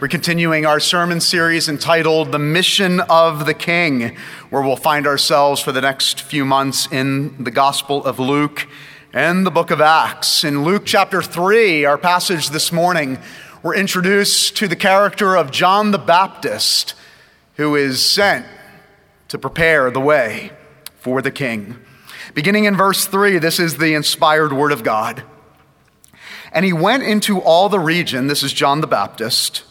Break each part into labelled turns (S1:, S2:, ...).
S1: We're continuing our sermon series entitled The Mission of the King, where we'll find ourselves for the next few months in the Gospel of Luke and the book of Acts. In Luke chapter 3, our passage this morning, we're introduced to the character of John the Baptist, who is sent to prepare the way for the King. Beginning in verse 3, this is the inspired word of God. And he went into all the region, this is John the Baptist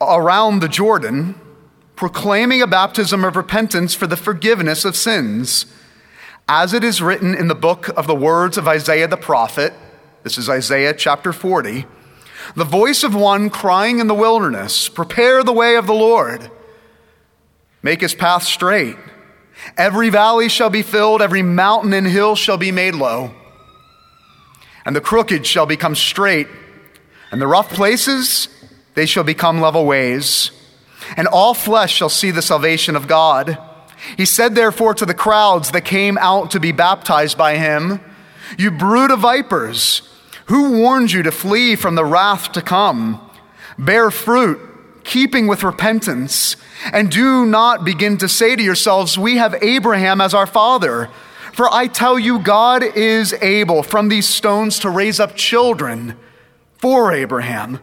S1: around the Jordan, proclaiming a baptism of repentance for the forgiveness of sins, as it is written in the book of the words of Isaiah the prophet. This is Isaiah chapter 40. The voice of one crying in the wilderness, Prepare the way of the Lord, make his path straight. Every valley shall be filled, every mountain and hill shall be made low, and the crooked shall become straight, and the rough places they shall become level ways, and all flesh shall see the salvation of God. He said, therefore, to the crowds that came out to be baptized by him, You brood of vipers, who warned you to flee from the wrath to come? Bear fruit, keeping with repentance, and do not begin to say to yourselves, We have Abraham as our father. For I tell you, God is able from these stones to raise up children for Abraham.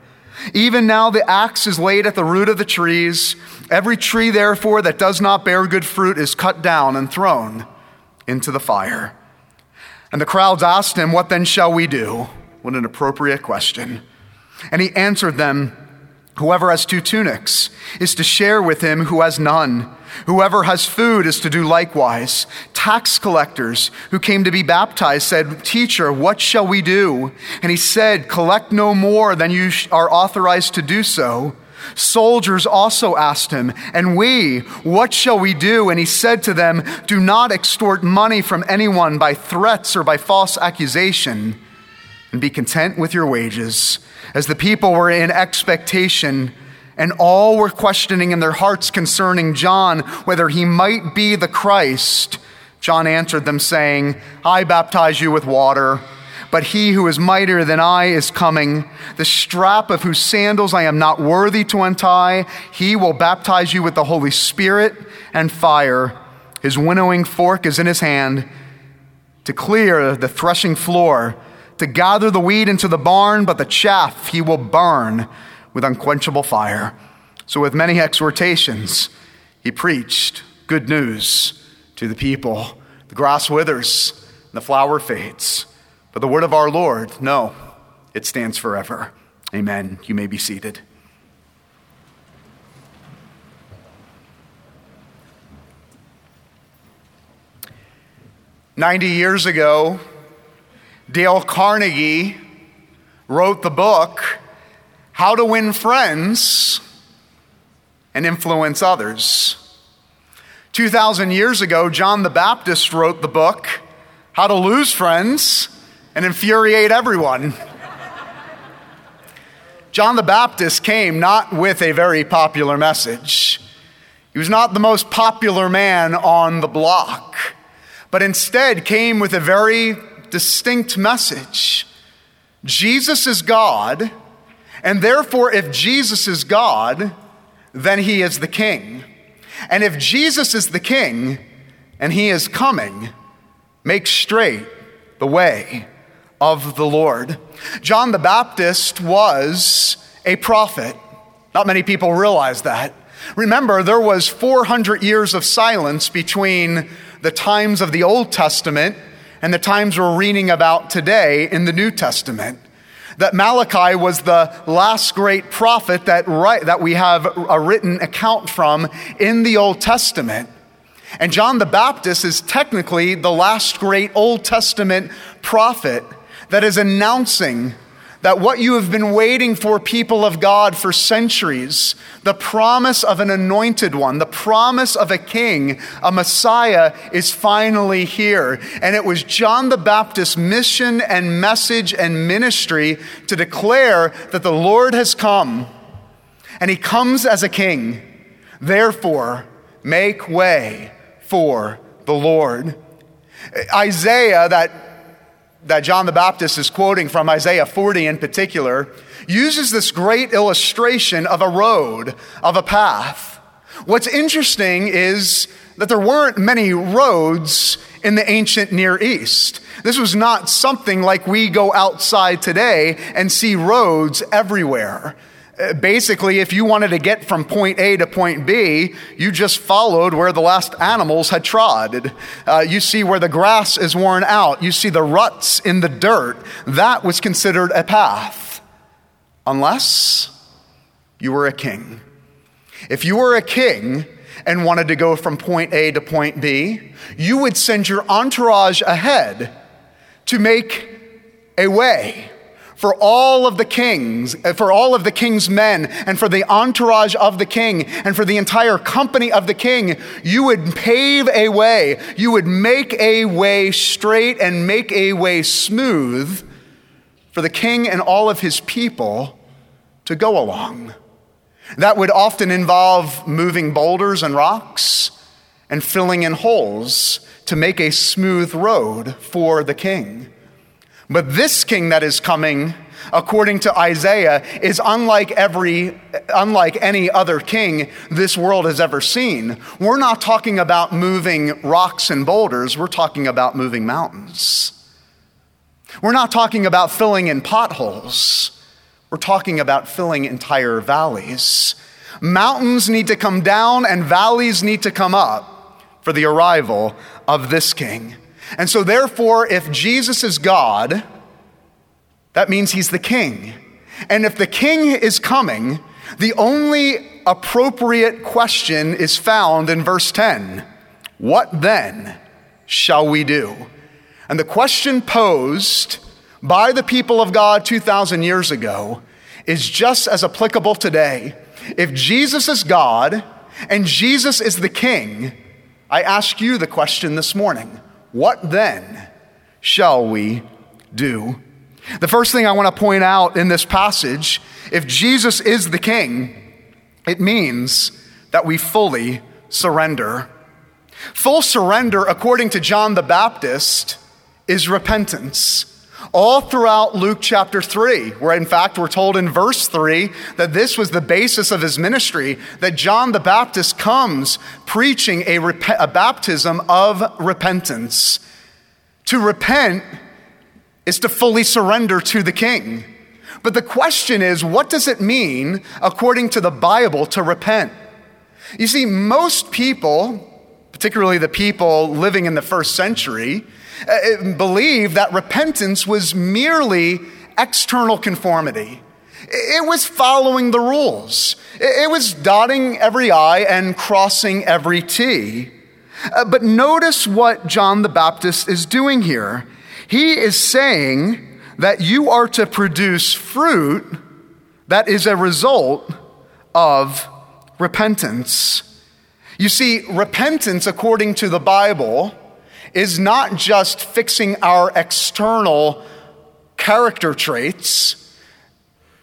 S1: Even now the axe is laid at the root of the trees. Every tree, therefore, that does not bear good fruit is cut down and thrown into the fire. And the crowds asked him, What then shall we do? What an appropriate question. And he answered them, Whoever has two tunics is to share with him who has none. Whoever has food is to do likewise. Tax collectors who came to be baptized said, Teacher, what shall we do? And he said, Collect no more than you are authorized to do so. Soldiers also asked him, And we, what shall we do? And he said to them, Do not extort money from anyone by threats or by false accusation, and be content with your wages. As the people were in expectation, and all were questioning in their hearts concerning John whether he might be the Christ. John answered them, saying, I baptize you with water, but he who is mightier than I is coming, the strap of whose sandals I am not worthy to untie. He will baptize you with the Holy Spirit and fire. His winnowing fork is in his hand to clear the threshing floor, to gather the wheat into the barn, but the chaff he will burn with unquenchable fire. So, with many exhortations, he preached good news to the people. The grass withers, and the flower fades, but the word of our Lord, no, it stands forever. Amen. You may be seated. Ninety years ago, Dale Carnegie wrote the book how to win friends and influence others. 2,000 years ago, John the Baptist wrote the book, How to Lose Friends and Infuriate Everyone. John the Baptist came not with a very popular message. He was not the most popular man on the block, but instead came with a very distinct message Jesus is God and therefore, if Jesus is God, then he is the king. And if Jesus is the king and he is coming, make straight the way of the Lord. John the Baptist was a prophet. Not many people realize that. Remember, there was 400 years of silence between the times of the Old Testament and the times we're reading about today in the New Testament that Malachi was the last great prophet that, that we have a written account from in the Old Testament. And John the Baptist is technically the last great Old Testament prophet that is announcing that what you have been waiting for, people of God, for centuries, the promise of an anointed one, the promise of a king, a Messiah, is finally here. And it was John the Baptist's mission and message and ministry to declare that the Lord has come, and he comes as a king. Therefore, make way for the Lord. Isaiah, that that John the Baptist is quoting from Isaiah 40 in particular, uses this great illustration of a road, of a path. What's interesting is that there weren't many roads in the ancient Near East. This was not something like we go outside today and see roads everywhere. Basically, if you wanted to get from point A to point B, you just followed where the last animals had trod. Uh, you see where the grass is worn out, you see the ruts in the dirt. That was considered a path, unless you were a king. If you were a king, and wanted to go from point A to point B, you would send your entourage ahead to make a way for all of the kings, uh, for all of the king's men, and for the entourage of the king, and for the entire company of the king, you would pave a way. You would make a way straight and make a way smooth for the king and all of his people to go along. That would often involve moving boulders and rocks and filling in holes to make a smooth road for the king. But this king that is coming, according to Isaiah, is unlike every unlike any other king this world has ever seen. We're not talking about moving rocks and boulders, we're talking about moving mountains. We're not talking about filling in potholes. We're talking about filling entire valleys. Mountains need to come down and valleys need to come up for the arrival of this king. And so, therefore, if Jesus is God, that means he's the king. And if the king is coming, the only appropriate question is found in verse 10 What then shall we do? And the question posed by the people of God 2,000 years ago is just as applicable today. If Jesus is God and Jesus is the King, I ask you the question this morning what then shall we do? The first thing I want to point out in this passage if Jesus is the King, it means that we fully surrender. Full surrender, according to John the Baptist, is repentance. All throughout Luke chapter 3, where in fact we're told in verse 3 that this was the basis of his ministry, that John the Baptist comes preaching a, rep- a baptism of repentance. To repent is to fully surrender to the king. But the question is, what does it mean, according to the Bible, to repent? You see, most people, particularly the people living in the first century, uh, believed that repentance was merely external conformity. It was following the rules. It was dotting every I and crossing every T. Uh, but notice what John the Baptist is doing here. He is saying that you are to produce fruit that is a result of repentance. You see, repentance, according to the Bible, is not just fixing our external character traits,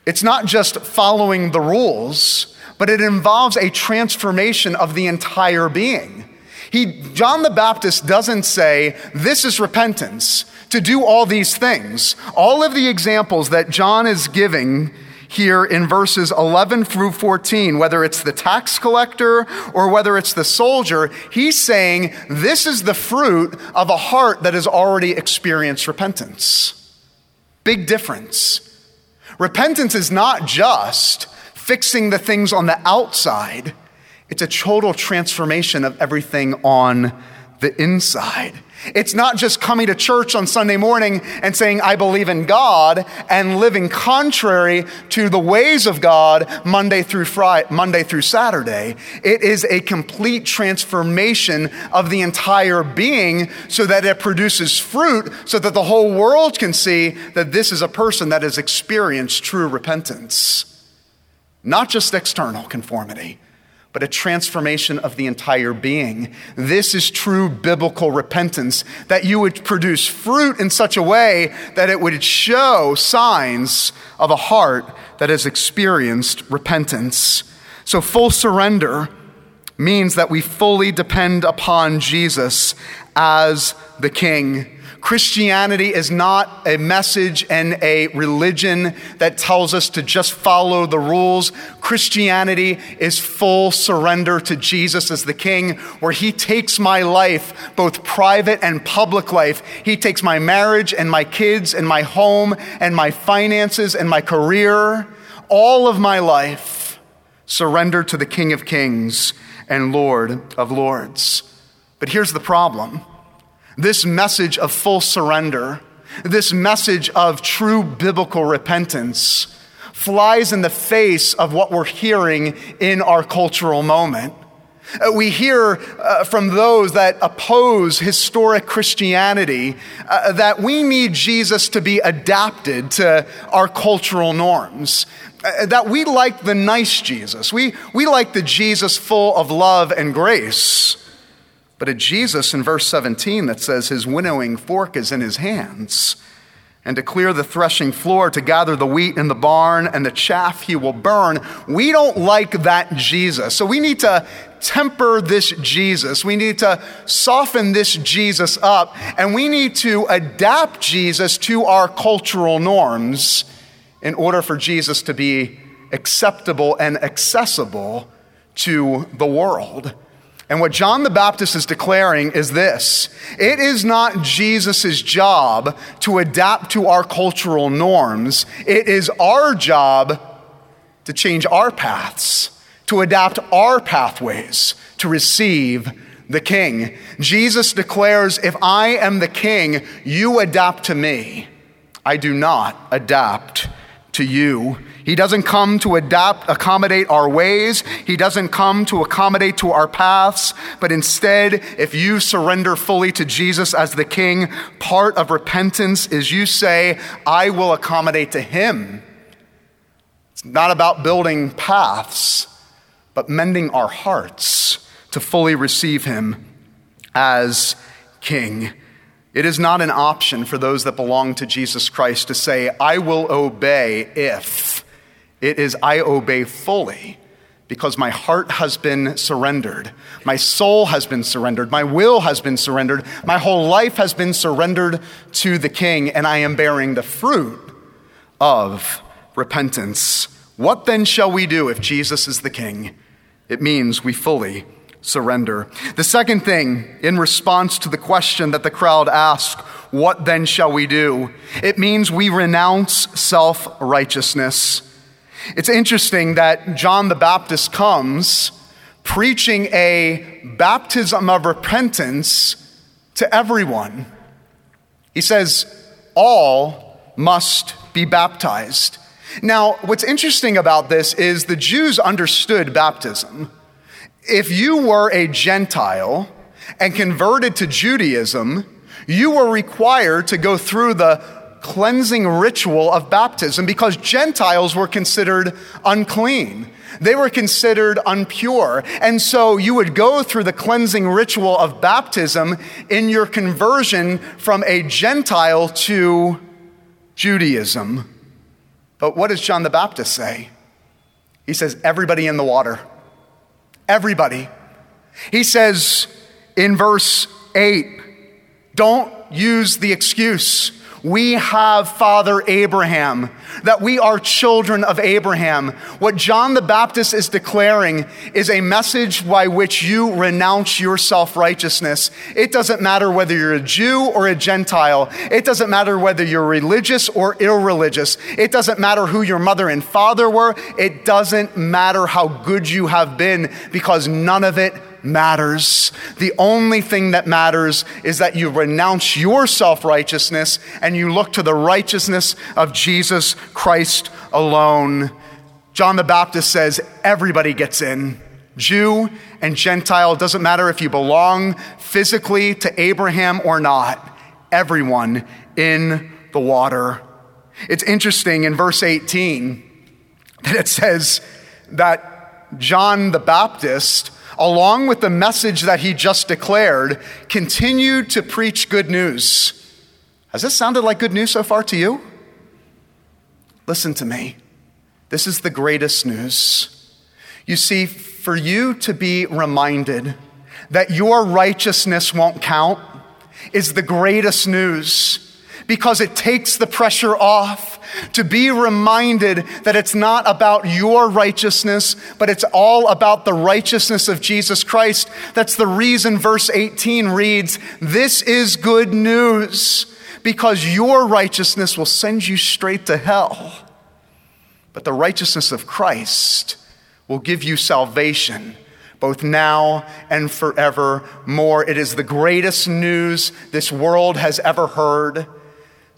S1: it's not just following the rules, but it involves a transformation of the entire being. He, John the Baptist doesn't say, This is repentance, to do all these things. All of the examples that John is giving here in verses 11 through 14, whether it's the tax collector or whether it's the soldier, he's saying this is the fruit of a heart that has already experienced repentance. Big difference. Repentance is not just fixing the things on the outside, it's a total transformation of everything on the inside. It's not just coming to church on Sunday morning and saying, I believe in God, and living contrary to the ways of God Monday through Friday, Monday through Saturday. It is a complete transformation of the entire being so that it produces fruit so that the whole world can see that this is a person that has experienced true repentance. Not just external conformity but a transformation of the entire being. This is true biblical repentance, that you would produce fruit in such a way that it would show signs of a heart that has experienced repentance. So, full surrender means that we fully depend upon Jesus as the King. Christianity is not a message and a religion that tells us to just follow the rules. Christianity is full surrender to Jesus as the King, where He takes my life, both private and public life. He takes my marriage and my kids and my home and my finances and my career, all of my life, surrender to the King of Kings and Lord of Lords. But here's the problem this message of full surrender, this message of true biblical repentance, flies in the face of what we're hearing in our cultural moment. Uh, we hear uh, from those that oppose historic Christianity uh, that we need Jesus to be adapted to our cultural norms. Uh, that we like the nice Jesus. We, we like the Jesus full of love and grace. But a Jesus in verse 17 that says his winnowing fork is in his hands, and to clear the threshing floor, to gather the wheat in the barn, and the chaff he will burn. We don't like that Jesus. So we need to temper this Jesus. We need to soften this Jesus up, and we need to adapt Jesus to our cultural norms in order for Jesus to be acceptable and accessible to the world. And what John the Baptist is declaring is this it is not Jesus' job to adapt to our cultural norms, it is our job to change our paths, to adapt our pathways to receive the king. Jesus declares, If I am the king, you adapt to me. I do not adapt to you. He doesn't come to adapt, accommodate our ways. He doesn't come to accommodate to our paths. But instead, if you surrender fully to Jesus as the King, part of repentance is you say, I will accommodate to Him. It's not about building paths, but mending our hearts to fully receive Him as King. It is not an option for those that belong to Jesus Christ to say, I will obey if. It is, I obey fully because my heart has been surrendered. My soul has been surrendered. My will has been surrendered. My whole life has been surrendered to the King, and I am bearing the fruit of repentance. What then shall we do if Jesus is the King? It means we fully surrender. The second thing, in response to the question that the crowd asked, what then shall we do? It means we renounce self righteousness. It's interesting that John the Baptist comes preaching a baptism of repentance to everyone. He says, All must be baptized. Now, what's interesting about this is the Jews understood baptism if you were a Gentile and converted to Judaism, you were required to go through the cleansing ritual of baptism because Gentiles were considered unclean. They were considered impure. And so you would go through the cleansing ritual of baptism in your conversion from a Gentile to Judaism. But what does John the Baptist say? He says, everybody in the water. Everybody. He says in verse 8, don't use the excuse we have Father Abraham, that we are children of Abraham. What John the Baptist is declaring is a message by which you renounce your self righteousness. It doesn't matter whether you're a Jew or a Gentile, it doesn't matter whether you're religious or irreligious, it doesn't matter who your mother and father were, it doesn't matter how good you have been, because none of it matters. The only thing that matters is that you renounce your self righteousness and you look to the righteousness of Jesus Christ alone. John the Baptist says everybody gets in. Jew and Gentile, it doesn't matter if you belong physically to Abraham or not, everyone in the water. It's interesting in verse 18 that it says that John the Baptist along with the message that he just declared, continued to preach good news. Has this sounded like good news so far to you? Listen to me. This is the greatest news. You see, for you to be reminded that your righteousness won't count, is the greatest news because it takes the pressure off to be reminded that it's not about your righteousness, but it's all about the righteousness of Jesus Christ. That's the reason verse 18 reads, This is good news because your righteousness will send you straight to hell. But the righteousness of Christ will give you salvation both now and forevermore. It is the greatest news this world has ever heard.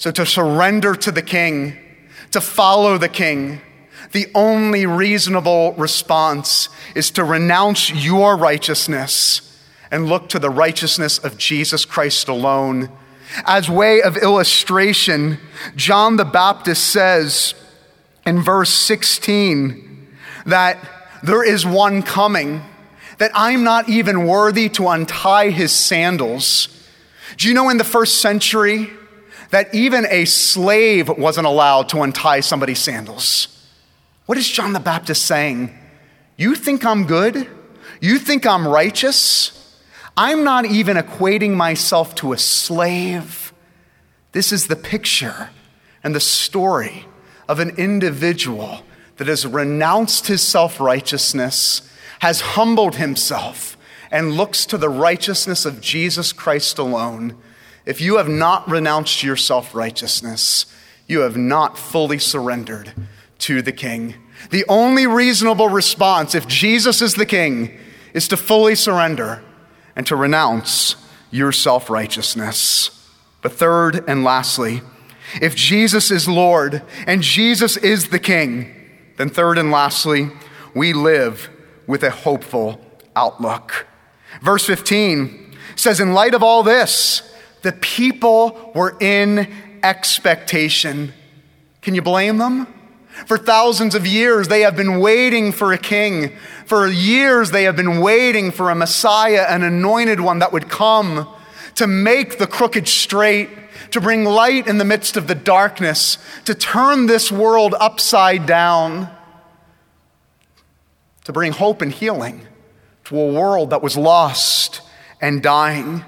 S1: So to surrender to the king, to follow the king, the only reasonable response is to renounce your righteousness and look to the righteousness of Jesus Christ alone. As way of illustration, John the Baptist says in verse 16 that there is one coming, that I'm not even worthy to untie his sandals. Do you know in the first century, that even a slave wasn't allowed to untie somebody's sandals. What is John the Baptist saying? You think I'm good? You think I'm righteous? I'm not even equating myself to a slave. This is the picture and the story of an individual that has renounced his self righteousness, has humbled himself, and looks to the righteousness of Jesus Christ alone if you have not renounced your self righteousness, you have not fully surrendered to the King. The only reasonable response, if Jesus is the King, is to fully surrender and to renounce your self righteousness. But third and lastly, if Jesus is Lord and Jesus is the King, then third and lastly, we live with a hopeful outlook. Verse 15 says, In light of all this, the people were in expectation. Can you blame them? For thousands of years, they have been waiting for a king. For years, they have been waiting for a Messiah, an anointed one that would come to make the crooked straight, to bring light in the midst of the darkness, to turn this world upside down, to bring hope and healing to a world that was lost and dying.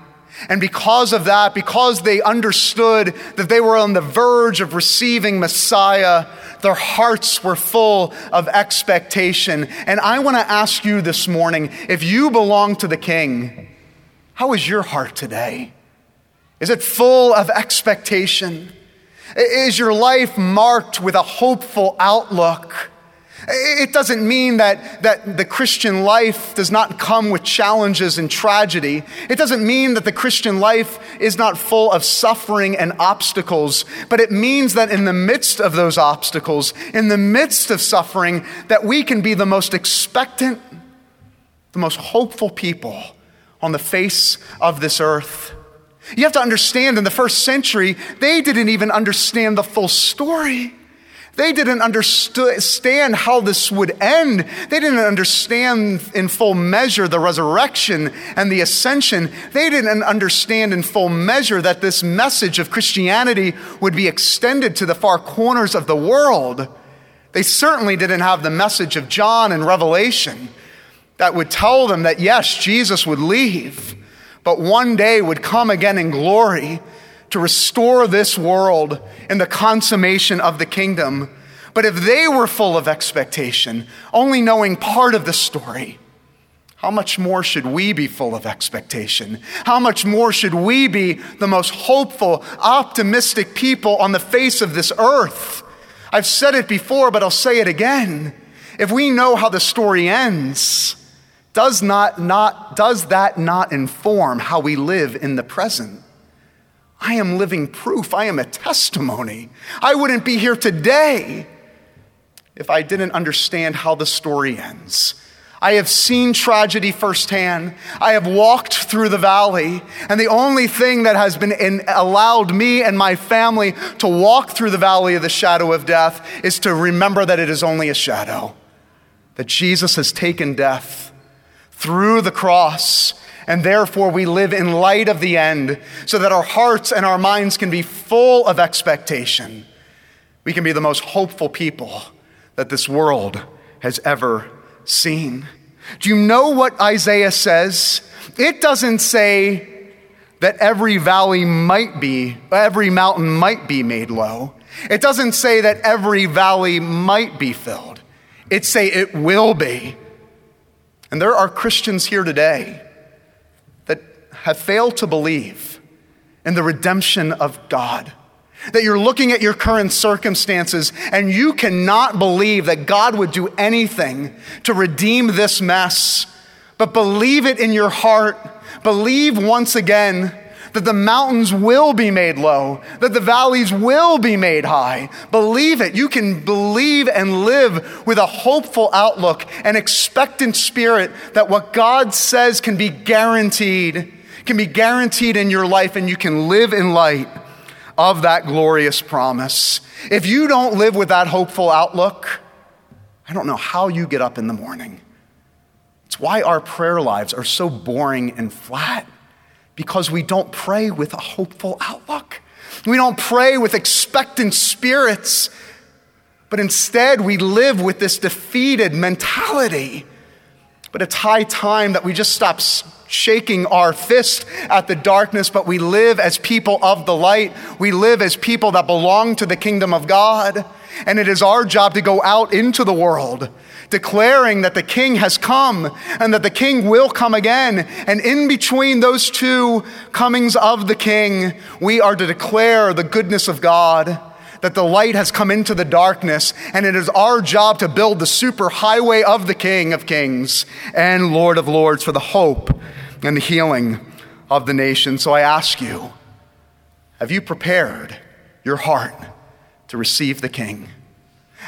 S1: And because of that, because they understood that they were on the verge of receiving Messiah, their hearts were full of expectation. And I want to ask you this morning if you belong to the King, how is your heart today? Is it full of expectation? Is your life marked with a hopeful outlook? It doesn't mean that, that the Christian life does not come with challenges and tragedy. It doesn't mean that the Christian life is not full of suffering and obstacles, but it means that in the midst of those obstacles, in the midst of suffering, that we can be the most expectant, the most hopeful people on the face of this earth. You have to understand in the first century, they didn't even understand the full story. They didn't understand how this would end. They didn't understand in full measure the resurrection and the ascension. They didn't understand in full measure that this message of Christianity would be extended to the far corners of the world. They certainly didn't have the message of John and Revelation that would tell them that yes, Jesus would leave, but one day would come again in glory to restore this world in the consummation of the kingdom. But if they were full of expectation, only knowing part of the story, how much more should we be full of expectation? How much more should we be the most hopeful, optimistic people on the face of this earth? I've said it before, but I'll say it again. If we know how the story ends, does, not, not, does that not inform how we live in the present? I am living proof. I am a testimony. I wouldn't be here today if I didn't understand how the story ends. I have seen tragedy firsthand. I have walked through the valley, and the only thing that has been in, allowed me and my family to walk through the valley of the shadow of death is to remember that it is only a shadow, that Jesus has taken death through the cross and therefore, we live in light of the end so that our hearts and our minds can be full of expectation. We can be the most hopeful people that this world has ever seen. Do you know what Isaiah says? It doesn't say that every valley might be, every mountain might be made low. It doesn't say that every valley might be filled. It say it will be. And there are Christians here today have failed to believe in the redemption of God. That you're looking at your current circumstances and you cannot believe that God would do anything to redeem this mess, but believe it in your heart. Believe once again that the mountains will be made low, that the valleys will be made high. Believe it. You can believe and live with a hopeful outlook, an expectant spirit that what God says can be guaranteed, can be guaranteed in your life, and you can live in light of that glorious promise. If you don't live with that hopeful outlook, I don't know how you get up in the morning. It's why our prayer lives are so boring and flat because we don't pray with a hopeful outlook. We don't pray with expectant spirits, but instead we live with this defeated mentality. But it's high time that we just stop shaking our fist at the darkness, but we live as people of the light. We live as people that belong to the kingdom of God. And it is our job to go out into the world declaring that the king has come and that the king will come again. And in between those two comings of the king, we are to declare the goodness of God. That the light has come into the darkness, and it is our job to build the super highway of the King of Kings and Lord of Lords for the hope and the healing of the nation. So I ask you, have you prepared your heart to receive the King?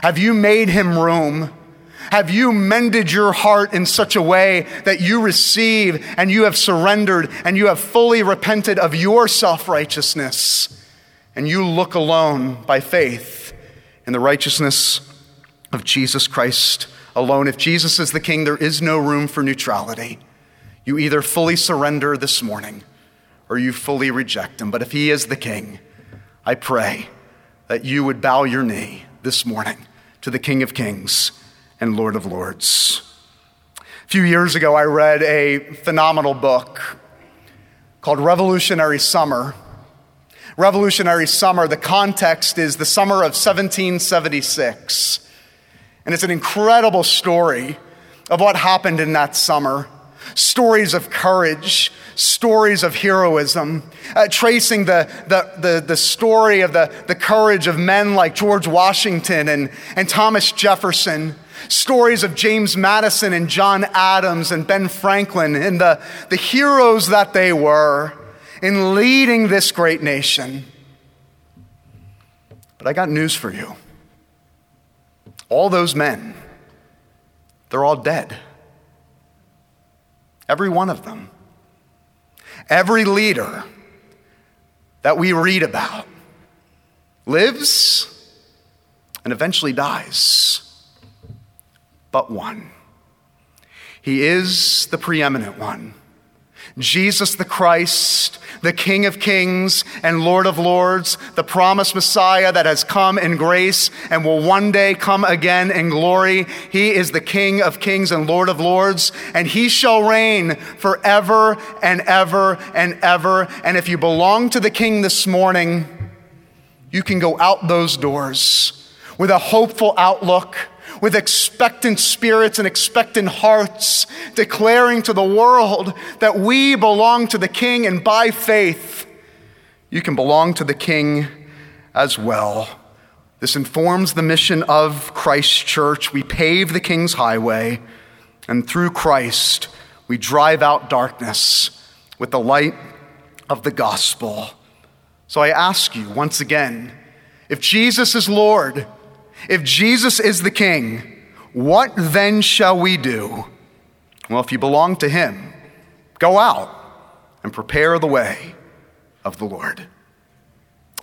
S1: Have you made him room? Have you mended your heart in such a way that you receive and you have surrendered and you have fully repented of your self righteousness and you look alone by faith in the righteousness of Jesus Christ alone? If Jesus is the King, there is no room for neutrality. You either fully surrender this morning or you fully reject him. But if he is the King, I pray that you would bow your knee this morning to the King of Kings and Lord of Lords. A few years ago, I read a phenomenal book called Revolutionary Summer. Revolutionary Summer, the context is the summer of 1776. And it's an incredible story of what happened in that summer. Stories of courage, stories of heroism, uh, tracing the, the, the, the, story of the, the courage of men like George Washington and, and Thomas Jefferson, stories of James Madison and John Adams and Ben Franklin and the, the heroes that they were in leading this great nation. But I got news for you. All those men, they're all dead. Every one of them. Every leader that we read about lives and eventually dies but one. He is the preeminent one. Jesus the Christ, the King of kings and Lord of lords, the promised Messiah that has come in grace and will one day come again in glory. He is the King of kings and Lord of lords, and he shall reign forever and ever and ever. And if you belong to the King this morning, you can go out those doors with a hopeful outlook with expectant spirits and expectant hearts, declaring to the world that we belong to the King, and by faith, you can belong to the King as well. This informs the mission of Christ's church. We pave the King's highway, and through Christ, we drive out darkness with the light of the gospel. So I ask you once again if Jesus is Lord, if Jesus is the king, what then shall we do? Well, if you belong to him, go out and prepare the way of the Lord.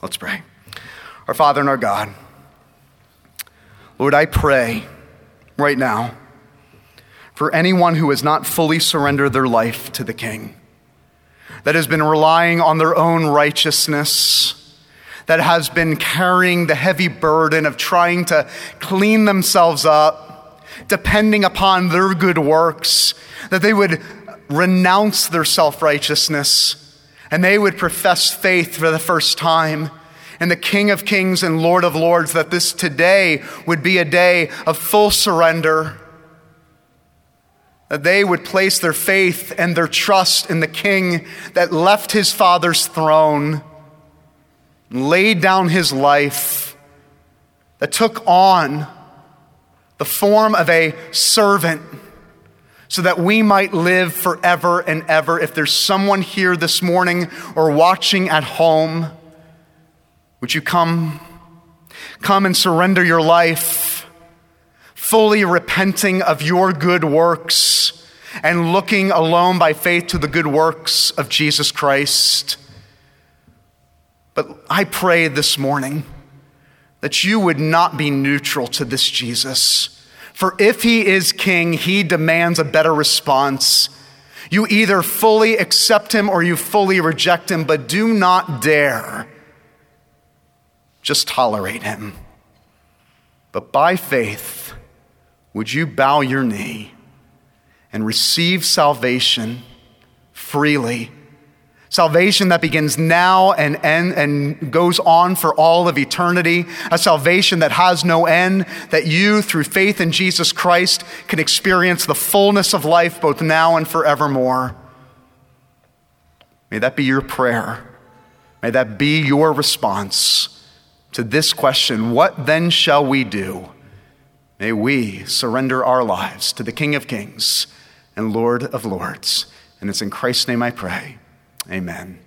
S1: Let's pray. Our Father and our God, Lord, I pray right now for anyone who has not fully surrendered their life to the King, that has been relying on their own righteousness that has been carrying the heavy burden of trying to clean themselves up, depending upon their good works, that they would renounce their self righteousness and they would profess faith for the first time in the King of Kings and Lord of Lords, that this today would be a day of full surrender. That they would place their faith and their trust in the King that left his Father's throne, laid down his life, that took on the form of a servant so that we might live forever and ever. If there's someone here this morning or watching at home, would you come? Come and surrender your life, fully repenting of your good works and looking alone by faith to the good works of Jesus Christ. But I pray this morning that you would not be neutral to this Jesus for if he is king, he demands a better response. You either fully accept him or you fully reject him, but do not dare just tolerate him. But by faith, would you bow your knee and receive salvation freely? Salvation that begins now and, and, and goes on for all of eternity. A salvation that has no end, that you, through faith in Jesus Christ, can experience the fullness of life both now and forevermore. May that be your prayer. May that be your response to this question What then shall we do? May we surrender our lives to the King of Kings and Lord of Lords. And it's in Christ's name I pray. Amen.